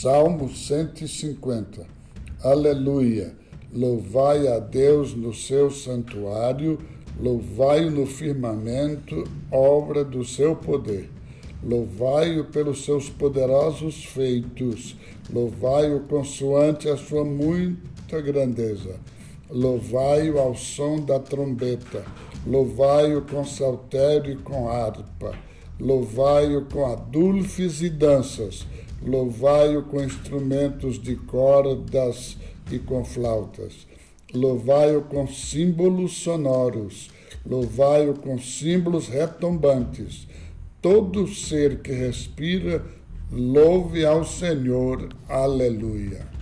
Salmo 150. Aleluia. Louvai a Deus no seu santuário, louvai-o no firmamento, obra do seu poder. Louvai-o pelos seus poderosos feitos, louvai-o consoante a sua muita grandeza. Louvai-o ao som da trombeta, louvai-o com saltério e com harpa, louvai-o com adulfes e danças Louvai-o com instrumentos de cordas e com flautas. Louvai-o com símbolos sonoros. Louvai-o com símbolos retumbantes. Todo ser que respira, louve ao Senhor. Aleluia.